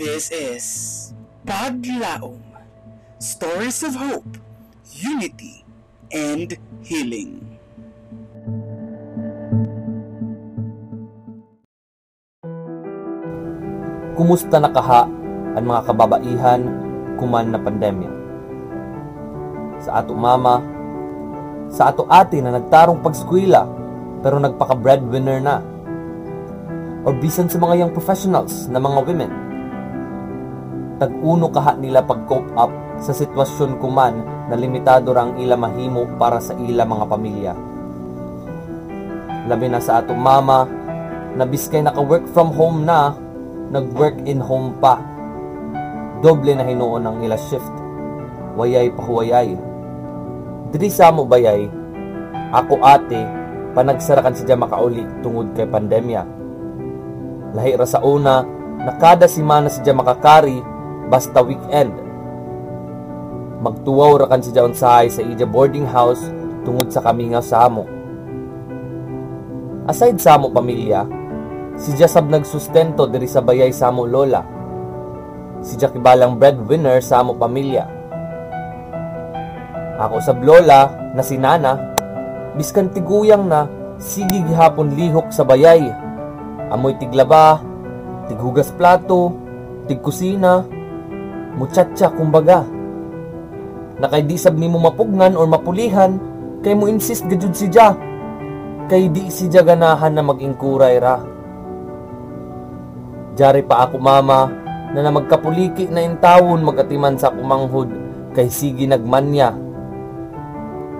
This is Paglaom Stories of Hope, Unity, and Healing. Kumusta nakaha ang mga kababaihan kuman na pandemya? Sa ato mama, sa ato ate na nagtarong pagskwila pero nagpaka-breadwinner na. Or bisan sa mga young professionals na mga women. Tag-uno kaha nila pag-cope up sa sitwasyon kuman na limitado rang ila mahimo para sa ila mga pamilya. Labi na sa ato mama, na biskay naka-work from home na, nag-work in home pa. Doble na hinuon ang ila shift. Wayay pa huwayay. Diri sa mo bayay, ako ate, panagsarakan si makauli tungod kay pandemya. Lahi ra sa una, nakada si mana si makakari basta weekend. Magtuwaw ra kan si unsahay sa ija boarding house tungod sa kamingaw sa amo. Aside sa amo pamilya, si sab nagsustento diri sa bayay sa amo lola. Si kibalang breadwinner sa amo pamilya ako sa lola na si Nana, biskan tiguyang na sige gihapon lihok sa bayay. Amoy tiglaba, tighugas plato, tigkusina, muchacha kumbaga. Na kay di sab nimo mapugnan or mapulihan, kay mo insist gajud si Ja. Kay di si Ja ganahan na mag-ingkuray ra. Jari pa ako mama na na magkapuliki na intawon magatiman sa kumanghod kay sige nagmanya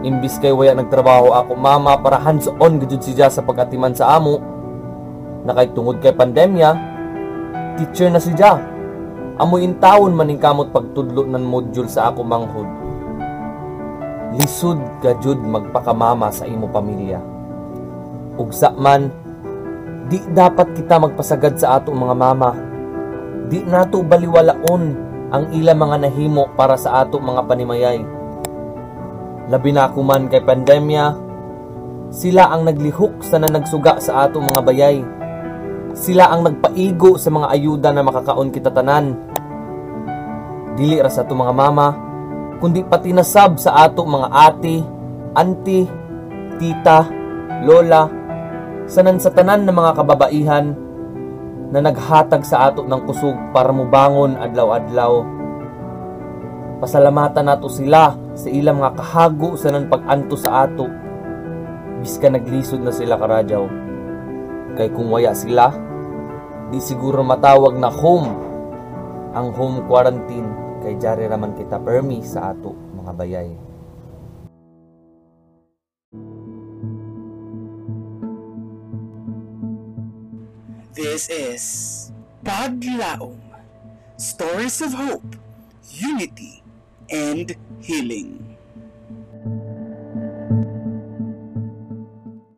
Imbis kay waya nagtrabaho ako mama para hands-on gud siya sa pagatiman sa amo. Na kay tungod kay pandemya, teacher na siya. Amoy intawon maning kamot pagtudlo ng module sa ako manghod. Lisod ka jud magpakamama sa imo pamilya. Ugsa man, di dapat kita magpasagad sa ato mga mama. Di nato baliwalaon ang ila mga nahimo para sa ato mga panimayay Labi na man kay pandemya, sila ang naglihok sa na nagsuga sa ato mga bayay. Sila ang nagpaigo sa mga ayuda na makakaon kita tanan. Dili ra sa ato mga mama, kundi pati nasab sa ato mga ate, auntie, tita, lola, sanan sa tanan ng mga kababaihan na naghatag sa ato ng kusog para mubangon adlaw-adlaw Pasalamatan nato sila sa ilang mga kahago sa nan pag-anto sa ato. Biska naglisod na sila karadyaw. Kay kung waya sila, di siguro matawag na home ang home quarantine kay jari raman kita permi sa ato mga bayay. This is Paglaom Stories of Hope, Unity, and healing.